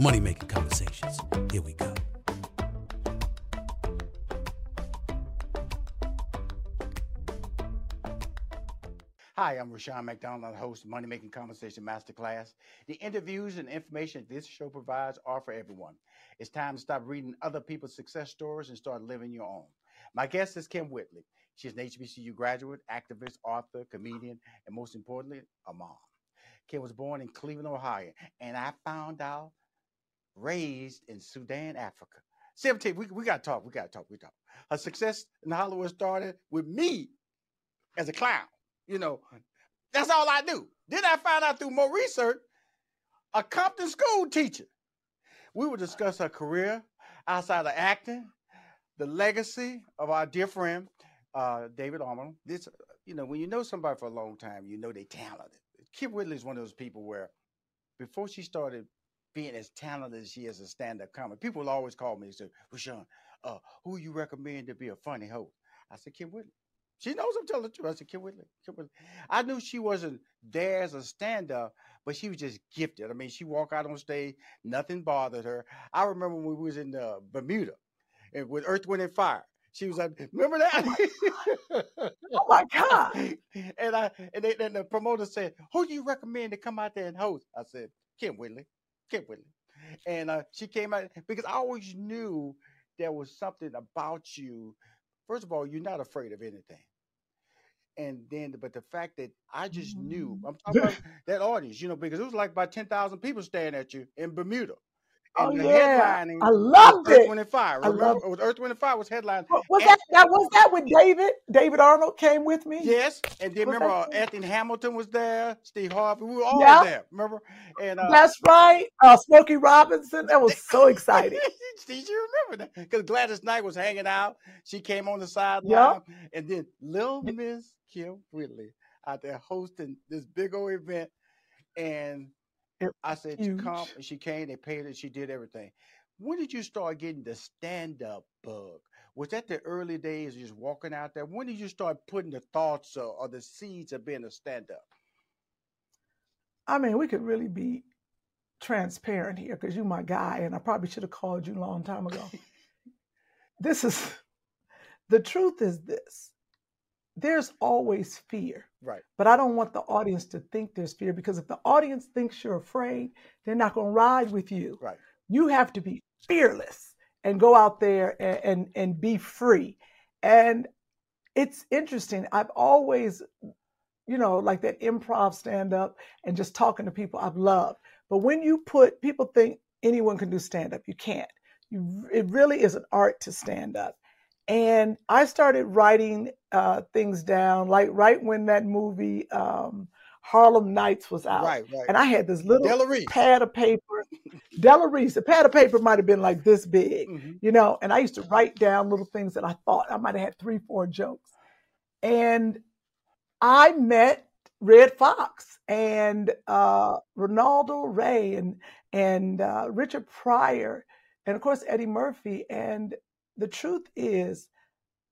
Money Making Conversations. Here we go. Hi, I'm Rushion McDonald, host of Money Making Conversation Masterclass. The interviews and information this show provides are for everyone. It's time to stop reading other people's success stories and start living your own. My guest is Kym Whitley. She's an HBCU graduate, activist, author, comedian, and most importantly, a mom. Kym was born in Cleveland, Ohio, and I found out raised in Sudan, Africa. 17, we, we got to talk, we got to talk, we talk. Her success in Hollywood started with me as a clown. You know, that's all I knew. Then I found out through more research, a Compton school teacher. We will discuss her career outside of acting, the legacy of our dear friend, uh, David Arnold. This, you know, when you know somebody for a long time, you know they talented. Kym Whitley is one of those people where before she started being as talented as she is a stand-up comic, people will always call me and say, Rushion, uh, who you recommend to be a funny host? I said, Kym Whitley. She knows I'm telling the truth. I said, Kym Whitley, Kym Whitley. I knew she wasn't there as a stand-up, but she was just gifted. I mean, she walked out on stage, nothing bothered her. I remember when we was in uh, Bermuda and with Earth, Wind, and Fire. She was like, "Remember that?" oh my god! And I and, they, and the promoter said, "Who do you recommend to come out there and host?" I said, "Kym Whitley, Kym Whitley." And uh, she came out because I always knew there was something about you. First of all, you're not afraid of anything. And then, but the fact that I just knew, I'm talking about that audience, you know, because it was like about 10,000 people staring at you in Bermuda. Oh the yeah, headlining I loved Earth, it. Wind, and Fire. I loved it was Earth, Wind, and Fire was headline. Was that that was that with David? David Arnold came with me. Yes, and then Was remember uh, Anthony Hamilton was there, Steve Harvey, we were all Yeah. there. Remember? And uh, That's right. Uh, Smokey Robinson. That was so exciting. Did you remember that? Because Gladys Knight was hanging out. She came on the sideline, and then Little Miss Kym Whitley out there hosting this big old event. And I said, "You huge. come," and she came. They paid her. She did everything. When did you start getting the stand-up bug? Was that the early days, just walking out there? When did you start putting the thoughts or, or the seeds of being a stand-up? I mean, we could really be transparent here because you're my guy, and I probably should have called you a long time ago. this is the truth is this. There's always fear, Right. but I don't want the audience to think there's fear because if the audience thinks you're afraid, they're not going to ride with you. Right. You have to be fearless and go out there and, and, and be free. And it's interesting. I've always, you know, like that improv stand up and just talking to people I've loved. But when you put people think anyone can do stand up. You can't. You, it really is an art to stand up. And I started writing uh, things down, like right when that movie um, Harlem Nights was out. Right, right. And I had this little pad of paper. Della Reese, the pad of paper might have been like this big, Mhm. you know, and I used to write down little things that I thought I might have had three, four jokes. And I met Redd Foxx and uh, Ronaldo Ray and and uh, Richard Pryor and of course Eddie Murphy. And the truth is,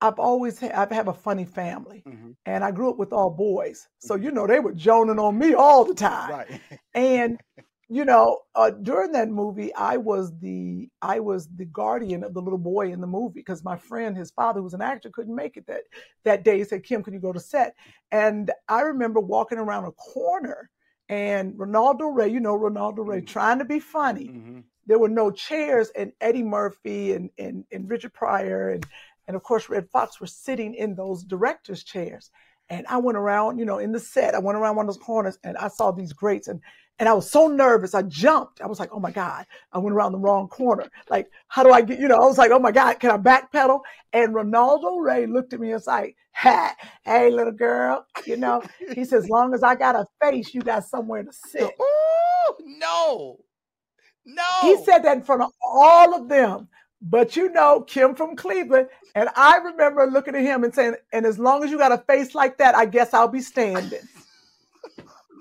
I've always ha- I've have a funny family, Mhm. and I grew up with all boys, so you know they were joning on me all the time. Right. And you know, uh, during that movie, I was the I was the guardian of the little boy in the movie because my friend, his father, who was an actor, couldn't make it that that day. He said, "Kym, can you go to set?" And I remember walking around a corner, and Ronaldo Ray, you know Ronaldo Ray, Mhm. trying to be funny. Mhm. There were no chairs, and Eddie Murphy and and, and Richard Pryor and and of course Redd Foxx were sitting in those directors' chairs. And I went around, you know, in the set. I went around one of those corners, and I saw these greats, and and I was so nervous. I jumped. I was like, oh my God, I went around the wrong corner. Like, how do I get, you know, I was like, oh my God, can I backpedal? And Ronaldo Ray looked at me and was like, ha, hey, little girl, you know, he says, as long as I got a face, you got somewhere to sit. Ooh, no. No. He said that in front of all of them. But you know, Kym from Cleveland. And I remember looking at him and saying, and as long as you got a face like that, I guess I'll be standing.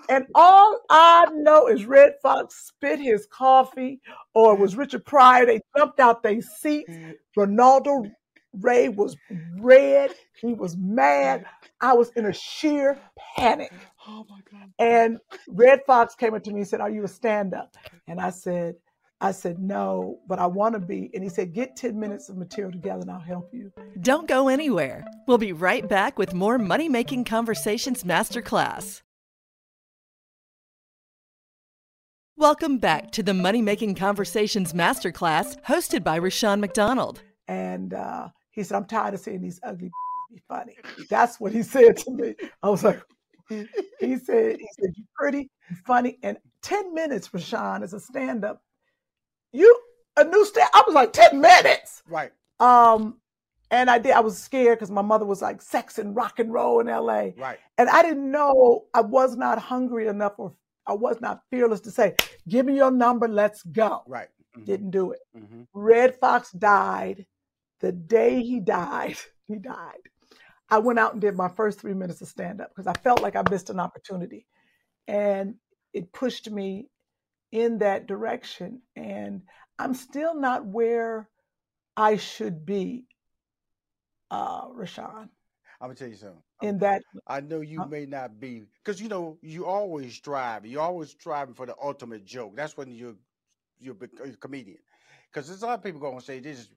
And all I know is Redd Foxx spit his coffee, or it was Richard Pryor. They jumped out their seats. Ronaldo Ray was red. He was mad. I was in a sheer panic. Oh my God. And Redd Foxx came up to me and said, Are you a stand up? And I said, I said, No, but I want to be. And he said, Get 10 minutes of material together and I'll help you. Don't go anywhere. We'll be right back with more Money Making Conversations Masterclass. Welcome back to the Money Making Conversations Masterclass hosted by Rushion McDonald. And uh, he said, I'm tired of seeing these ugly be funny. That's what he said to me. I was like, he said, he said, you're pretty, funny. And 10 minutes, for Rushion, as a stand-up, you a new stand. I was like, 10 minutes. Right. Um, and I did, I was scared because my mother was like sex and rock and roll in LA. Right. And I didn't know I was not hungry enough or I was not fearless to say, give me your number, let's go. Right. Mhm. Didn't do it. Mhm. Redd Foxx died the day he died. He died. I went out and did my first three minutes of stand up because I felt like I missed an opportunity. And it pushed me in that direction. And I'm still not where I should be, uh, Rushion, I'm gonna tell you something. in that. I know you Huh? may not be because you know you always strive. You're always striving for the ultimate joke. That's when you're you're a comedian. Because there's a lot of people going to say this.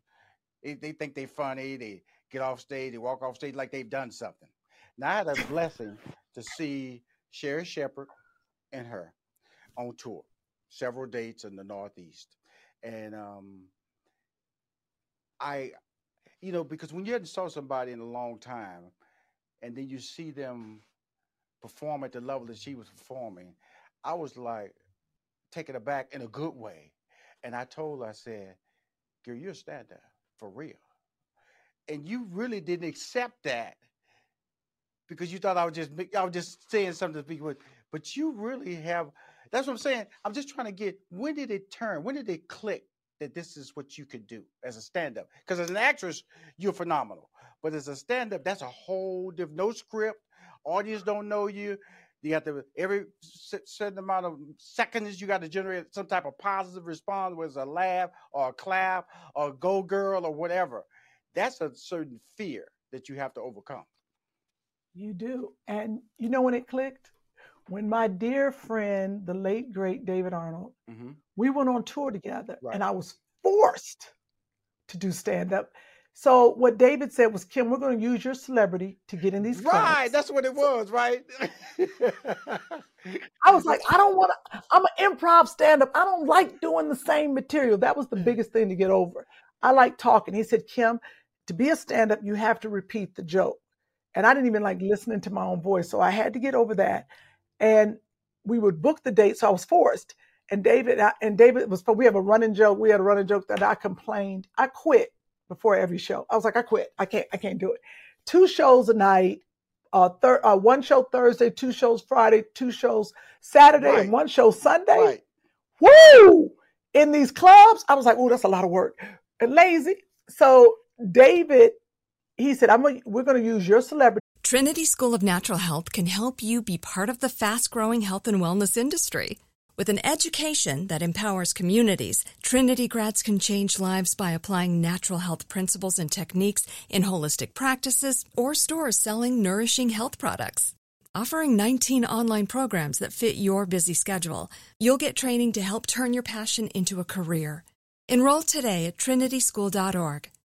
they, they think they're funny. They get off stage. They walk off stage like they've done something. Now I had a blessing to see Sherri Shepherd and her on tour, several dates in the Northeast, and um, I, you know, because when you hadn't saw somebody in a long time, and then you see them perform at the level that she was performing, I was like taken aback in a good way. And I told her, I said, girl, you're a stand-up for real. And you really didn't accept that because you thought I was just I was just saying something to people, with, but you really have that's what I'm saying. I'm just trying to get when did it turn? When did it click that this is what you could do as a stand-up? Because as an actress, you're phenomenal. But as a stand-up, that's a whole different no script. Audience don't know you. You have to every certain amount of seconds you got to generate some type of positive response, whether it's a laugh or a clap or go girl or whatever. That's a certain fear that you have to overcome. You do. And you know when it clicked? When my dear friend, the late great David Arnold, Mm-hmm. we went on tour together Right. and I was forced to do stand up. So what David said was, Kym, we're going to use your celebrity to get in these Right, clubs." that's what it was, right? I was like, I don't want to, I'm an improv stand up. I don't like doing the same material. That was the biggest thing to get over. I like talking. He said, Kym, to be a stand up, you have to repeat the joke. And I didn't even like listening to my own voice. So I had to get over that. And we would book the date. So I was forced. And David and David was. We have a running joke. We had a running joke that I complained. I quit before every show. I was like, I quit. I can't. I can't do it. Two shows a night. Uh, thir- uh, one show Thursday, two shows Friday, two shows Saturday, right. and one show Sunday. Right. Woo! In these clubs, I was like, oh, that's a lot of work. And lazy. So David, he said, I'm we're going to use your celebrity. Trinity School of Natural Health can help you be part of the fast growing health and wellness industry. With an education that empowers communities, Trinity grads can change lives by applying natural health principles and techniques in holistic practices or stores selling nourishing health products. Offering 19 online programs that fit your busy schedule, you'll get training to help turn your passion into a career. Enroll today at trinityschool.org.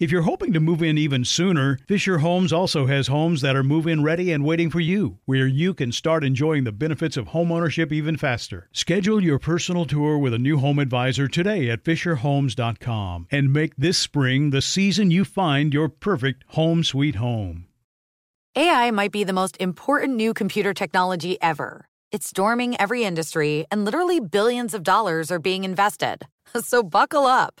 If you're hoping to move in even sooner, Fisher Homes also has homes that are move in ready and waiting for you, where you can start enjoying the benefits of homeownership even faster. Schedule your personal tour with a new home advisor today at FisherHomes.com and make this spring the season you find your your perfect home sweet home. AI might be the most important new computer technology ever. It's storming every industry, and literally billions of dollars are being invested. So buckle up.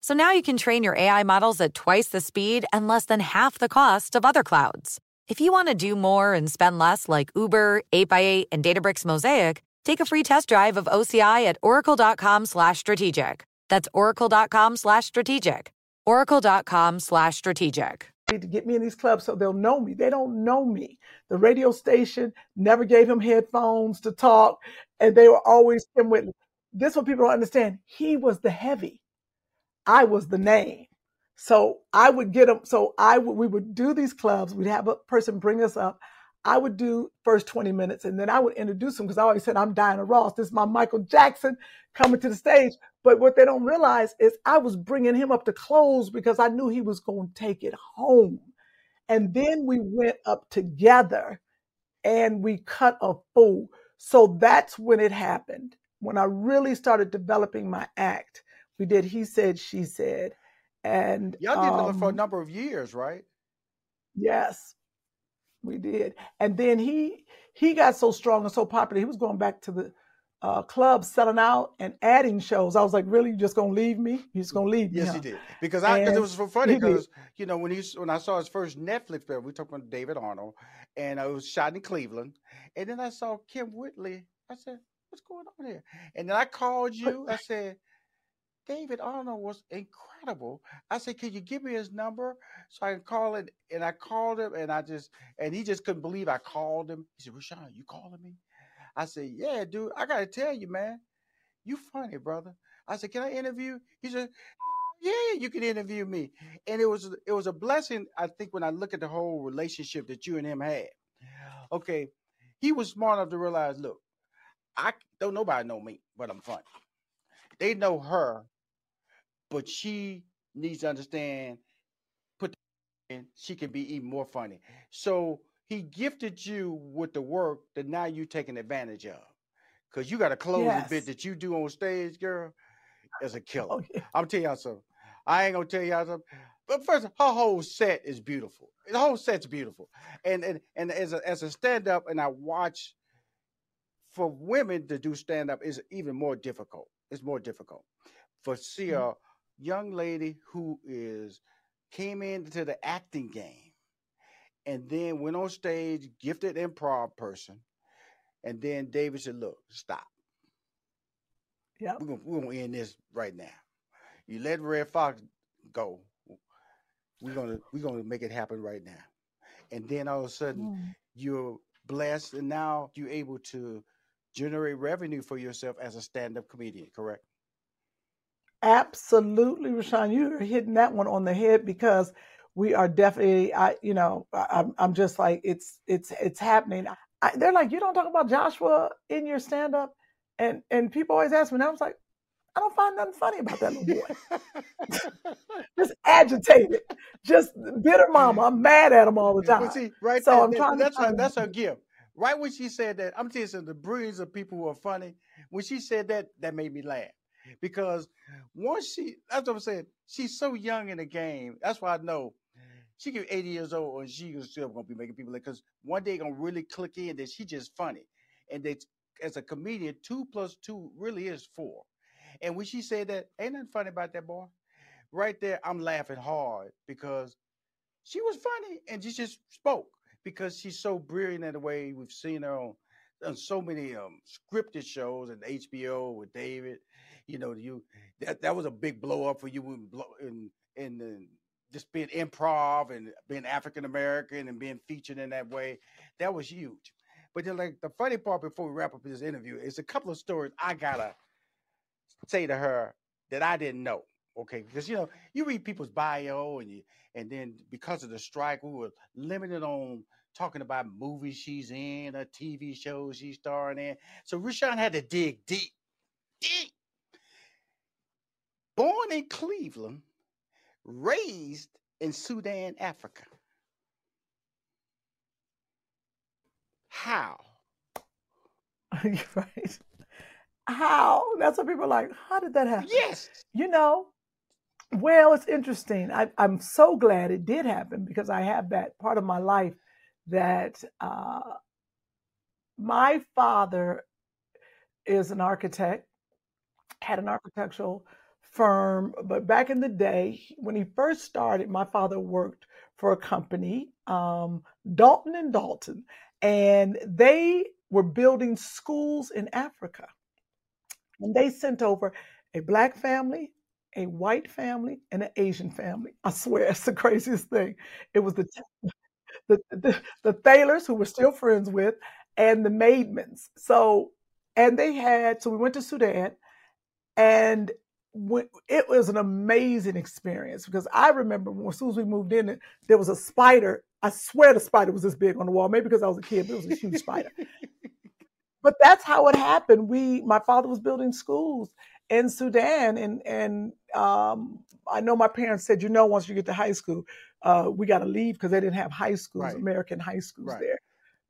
So now you can train your AI models at twice the speed and less than half the cost of other clouds. If you want to do more and spend less like Uber, 8x8, and Databricks Mosaic, take a free test drive of OCI at oracle.com/strategic. That's oracle.com slash strategic. Oracle.com slash strategic. To get me in these clubs so they'll know me. They don't know me. The radio station never gave him headphones to talk, and they were always him with this what people don't understand. He was the heavy. I was the name. So I would get them. So I would we would do these clubs. We'd have a person bring us up. I would do first 20 minutes and then I would introduce him because I always said, I'm Diana Ross. This is my Michael Jackson coming to the stage. But what they don't realize is I was bringing him up to close because I knew he was going to take it home. And then we went up together and we cut a fool. So that's when it happened. When I really started developing my act, we did He Said, She Said. And y'all did um, for a um number of years, right? Yes. We did. And then he he got so strong and so popular. He was going back to the uh, club, selling out and adding shows. I was like, really, you just gonna leave me? You're just gonna leave me? Yes, huh? he did. Because I because it was so funny because you know when he when I saw his first Netflix film, we talked about David Arnold, and it was shot in Cleveland, and then I saw Kym Whitley. I said, what's going on here? And then I called you. I said, David Arnold was incredible. I said, Can you give me his number so I can call it? And I called him and I just, and he just couldn't believe I called him. He said, Rushion, you calling me? I said, Yeah, dude, I got to tell you, man, you funny, brother. I said, Can I interview? He said, yeah, you can interview me. And it was it was a blessing, I think, when I look at the whole relationship that you and him had. Okay, he was smart enough to realize, look, I don't nobody know me, but I'm funny. They know her but she needs to understand put in she can be even more funny. So he gifted you with the work that now you're taking advantage of because you got a closing yes. bit that you do on stage girl is a killer. Oh, yeah. i'm telling y'all something. I ain't gonna tell y'all something but first her whole set is beautiful. The whole set's beautiful. And and, and as a, as a stand-up and i watch for women to do stand-up is even more difficult. It's more difficult. For see mm-hmm young lady who is came into the acting game and then went on stage, gifted improv person. And then David said, Look, stop. Yeah. We're gonna, we're gonna end this right now. You let Redd Foxx go. We're gonna we're gonna make it happen right now. And then all of a sudden mm. you're blessed and now you're able to generate revenue for yourself as a stand-up comedian, correct? Absolutely, Rushion. You're hitting that one on the head because we are definitely, I, you know, I, I'm, I'm just like, it's, it's, it's happening. I, they're like, you don't talk about Joshua in your stand-up, and and people always ask me, and I was like, I don't find nothing funny about that little boy. just agitated, just bitter mama. I'm mad at him all the time. See, right So there, I'm that- trying to that's her, that's her gift. Right when she said that, I'm telling you, the brilliance of people who are funny. When she said that, that made me laugh because once she, that's what I'm saying. She's so young in the game. That's why I know she can be 80 years old and she is still gonna be making people like. Because one day gonna really click in that she just funny, and that as a comedian, two plus two really is four. And when she said that, ain't nothing funny about that boy. Right there, I'm laughing hard because she was funny and she just spoke because she's so brilliant in the way we've seen her on, on so many um, scripted shows and HBO with David. You know, you that that was a big blow up for you in in in just being improv and being African American and being featured in that way. That was huge. But then, like the funny part before we wrap up this interview is a couple of stories I gotta say to her that I didn't know. Okay, because you know you read people's bio and you and then because of the strike, we were limited on talking about movies she's in or TV shows she's starring in. So Rushion had to dig deep, deep. Born in Cleveland, raised in Sudan, Africa. How? Right. How? That's what people are like. How did that happen? Yes. You know, well, it's interesting. I, I'm so glad it did happen because I have that part of my life that uh, my father is an architect, had an architectural firm, but back in the day, when he first started, my father worked for a company, um, Dalton and Dalton, and they were building schools in Africa. And they sent over a black family, a white family, and an Asian family. I swear, it's the craziest thing. It was the the the, the Thaylors, who we're still friends with, and the Maidmans. So, and they had. So we went to Sudan, and it was an amazing experience because I remember when, as soon as we moved in, there was a spider. I swear the spider was this big on the wall. Maybe because I was a kid, but it was a huge spider but that's how it happened. We, my father was building schools in Sudan, and and um, I know my parents said, you know, once you get to high school, uh, we got to leave because they didn't have high schools, Right. American high schools Right. there.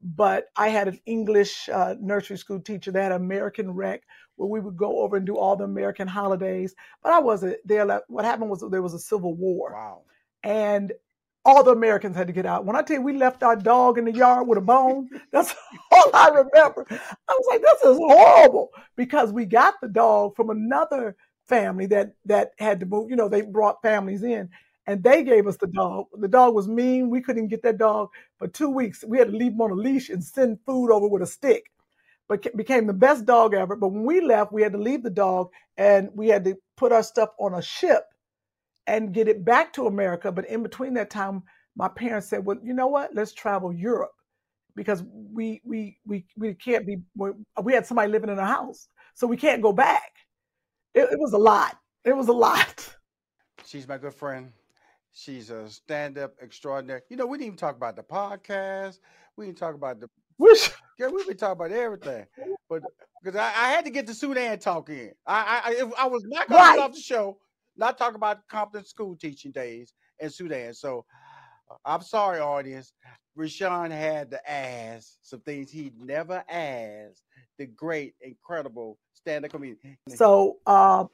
But I had an English uh, nursery school teacher that had American Rec, where we would go over and do all the American holidays. But I wasn't there. like, What happened was there was a civil war Wow. and all the Americans had to get out. When I tell you we left our dog in the yard with a bone, that's all I remember. I was like, this is horrible because we got the dog from another family that that had to move. You know, they brought families in and they gave us the dog. The dog was mean. We couldn't get that dog for two weeks. We had to leave him on a leash and send food over with a stick. But became the best dog ever. But when we left, we had to leave the dog and we had to put our stuff on a ship and get it back to America. But in between that time, my parents said, "Well, you know what? Let's travel Europe because we we we we can't be. we had somebody living in a house, so we can't go back. It, it was a lot. It was a lot. She's my good friend. She's a stand-up extraordinary. You know, we didn't even talk about the podcast. We didn't talk about the Wish yeah, we've been talking about everything. But because I, I had to get the Sudan talk in. I I, if I was not gonna Right. off the show, not talk about Compton school teaching days in Sudan. So I'm sorry, audience. Rushion had to ask some things he'd never asked the great, incredible stand-up comedian. so. Uh,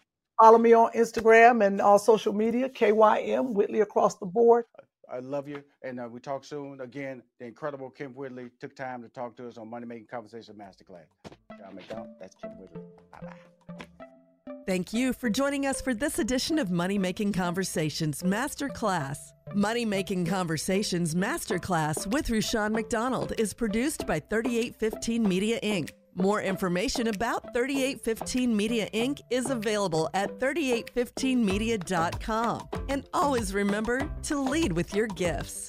follow me on Instagram and all social media. KYM Whitley across the board. I love you, and uh, we talk soon. Again, the incredible Kym Whitley took time to talk to us on Money Making Conversation Masterclass. John McDonald, that's Kym Whitley. Bye bye. Thank you for joining us for this edition of Money Making Conversations Masterclass. Money Making Conversations Masterclass with Rushion McDonald is produced by 3815 Media Inc. More information about 3815 Media Inc. is available at 3815media.com. And always remember to lead with your gifts.